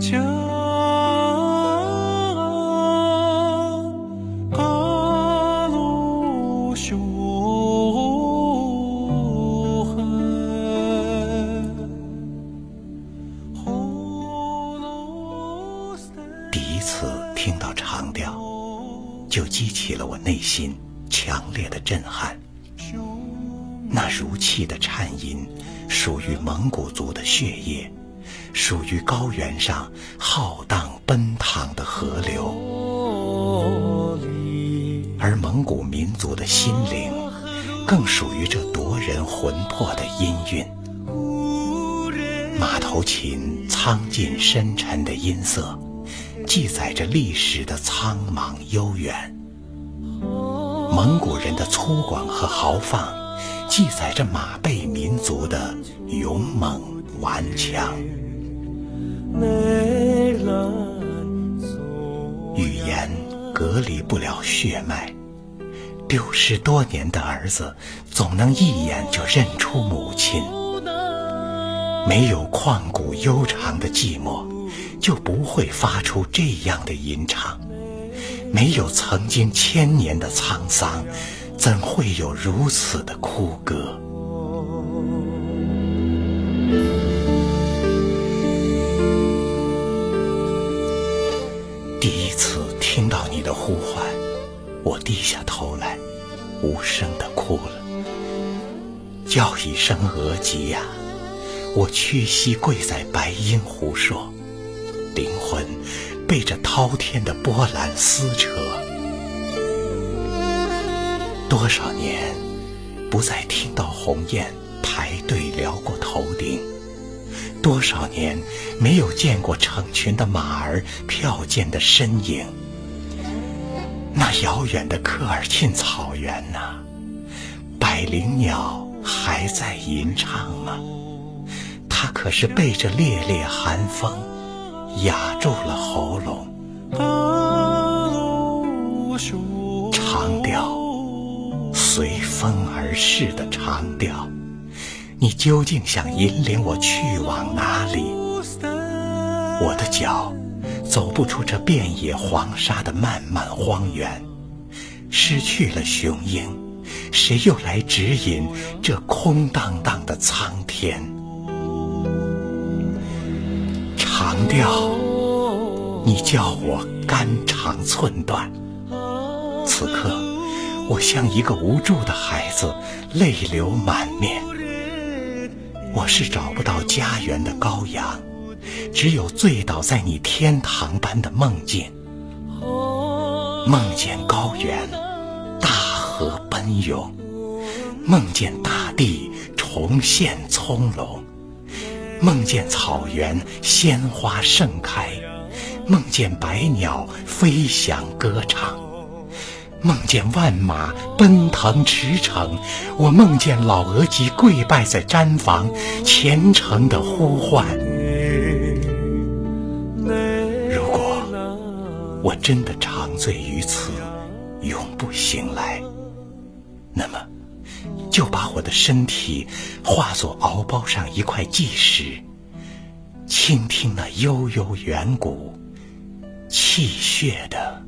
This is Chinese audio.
这第一次听到长调，就激起了我内心强烈的震撼。那如泣的颤音，属于蒙古族的血液。属于高原上浩荡奔腾的河流，而蒙古民族的心灵，更属于这夺人魂魄的音韵。马头琴苍劲深沉的音色，记载着历史的苍茫悠远。蒙古人的粗犷和豪放。记载着马背民族的勇猛顽强。隔离不了血脉，丢失多年的儿子总能一眼就认出母亲。没有旷古悠长的寂寞，就不会发出这样的吟唱；没有曾经千年的沧桑。怎会有如此的哭歌？次听到你的呼唤，我低下头来，无声的哭了。叫一声额吉呀，我屈膝跪在白鹰湖说，灵魂被这滔天的波澜撕扯。多少年不再听到鸿雁排队撩过头顶，多少年没有见过成群的马儿飘溅的身影。那遥远的科尔沁草原呐，百灵鸟还在吟唱吗？它可是被这烈烈寒风，哑住了喉咙。长调。随风而逝的长调，你究竟想引领我去往哪里？我的脚走不出这遍野黄沙的漫漫荒原，失去了雄鹰，谁又来指引这空荡荡的苍天？长调，你叫我肝肠寸断，此刻。我像一个无助的孩子，泪流满面。我是找不到家园的羔羊，只有醉倒在你天堂般的梦境。梦见高原，大河奔涌；梦见大地重现葱茏；梦见草原鲜花盛开；梦见百鸟飞翔歌唱。梦见万马奔腾驰骋，我梦见老额吉跪拜在毡房，虔诚的呼唤。如果我真的长醉于此，永不醒来，那么就把我的身体化作敖包上一块纪石，倾听那悠悠远古、泣血的。